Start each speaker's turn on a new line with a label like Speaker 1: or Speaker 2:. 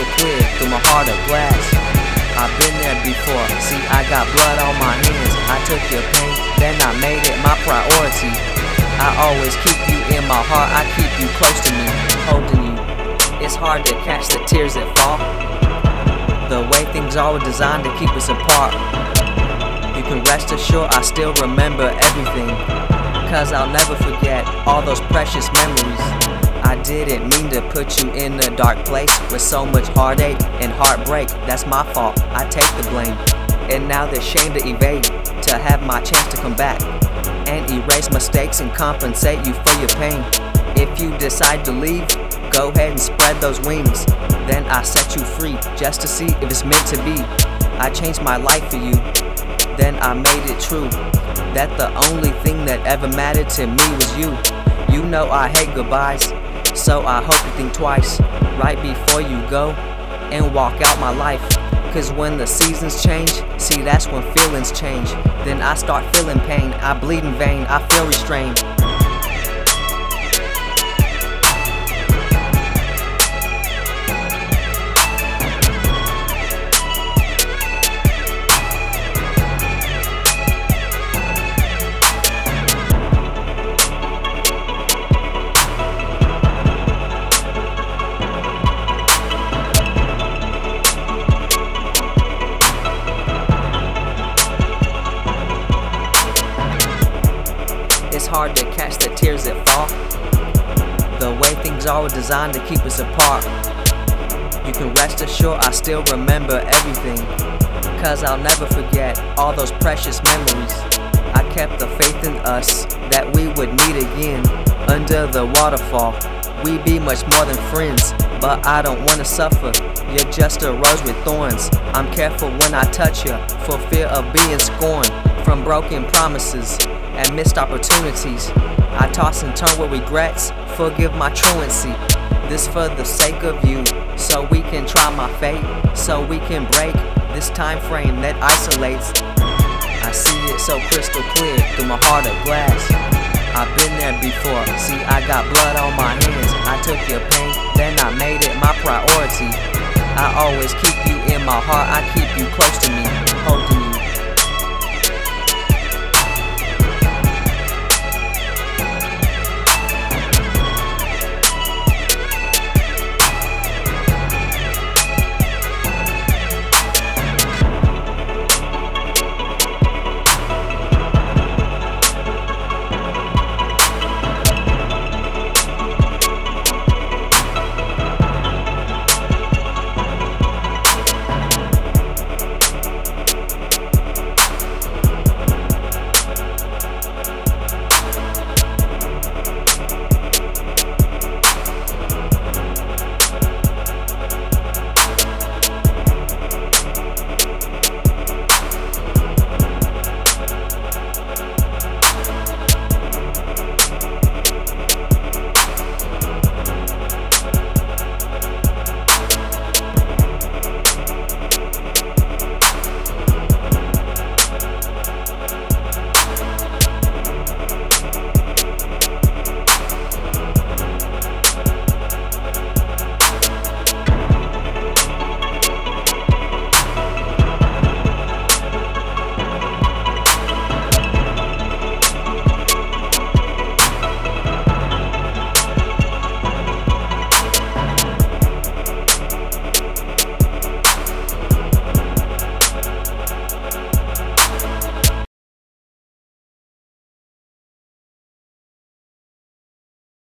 Speaker 1: through my heart of glass. I've been there before, see, I got blood on my hands. I took your pain, then I made it my priority. I always keep you in my heart, I keep you close to me, holding you. It's hard to catch the tears that fall. The way things are were designed to keep us apart. You can rest assured I still remember everything. Cause I'll never forget all those precious memories. I didn't mean to put you in a dark place with so much heartache and heartbreak. That's my fault, I take the blame. And now there's shame to evade, to have my chance to come back and erase mistakes and compensate you for your pain. If you decide to leave, go ahead and spread those wings. Then I set you free just to see if it's meant to be. I changed my life for you, then I made it true. That the only thing that ever mattered to me was you. You know I hate goodbyes, so I hope you think twice right before you go and walk out my life. Cause when the seasons change, see that's when feelings change. Then I start feeling pain, I bleed in vain, I feel restrained. Hard to catch the tears that fall. The way things are were designed to keep us apart. You can rest assured I still remember everything. Cause I'll never forget all those precious memories. I kept the faith in us that we would meet again under the waterfall. we'd be much more than friends, but I don't wanna suffer. You're just a rose with thorns. I'm careful when I touch you for fear of being scorned from broken promises and missed opportunities. I toss and turn with regrets, forgive my truancy. This for the sake of you, so we can try my fate, so we can break this time frame that isolates. I see it so crystal clear through my heart of glass. I've been there before, see, I got blood on my hands. I took your pain, then I made it my priority. I always keep you in my heart, I keep you close to me,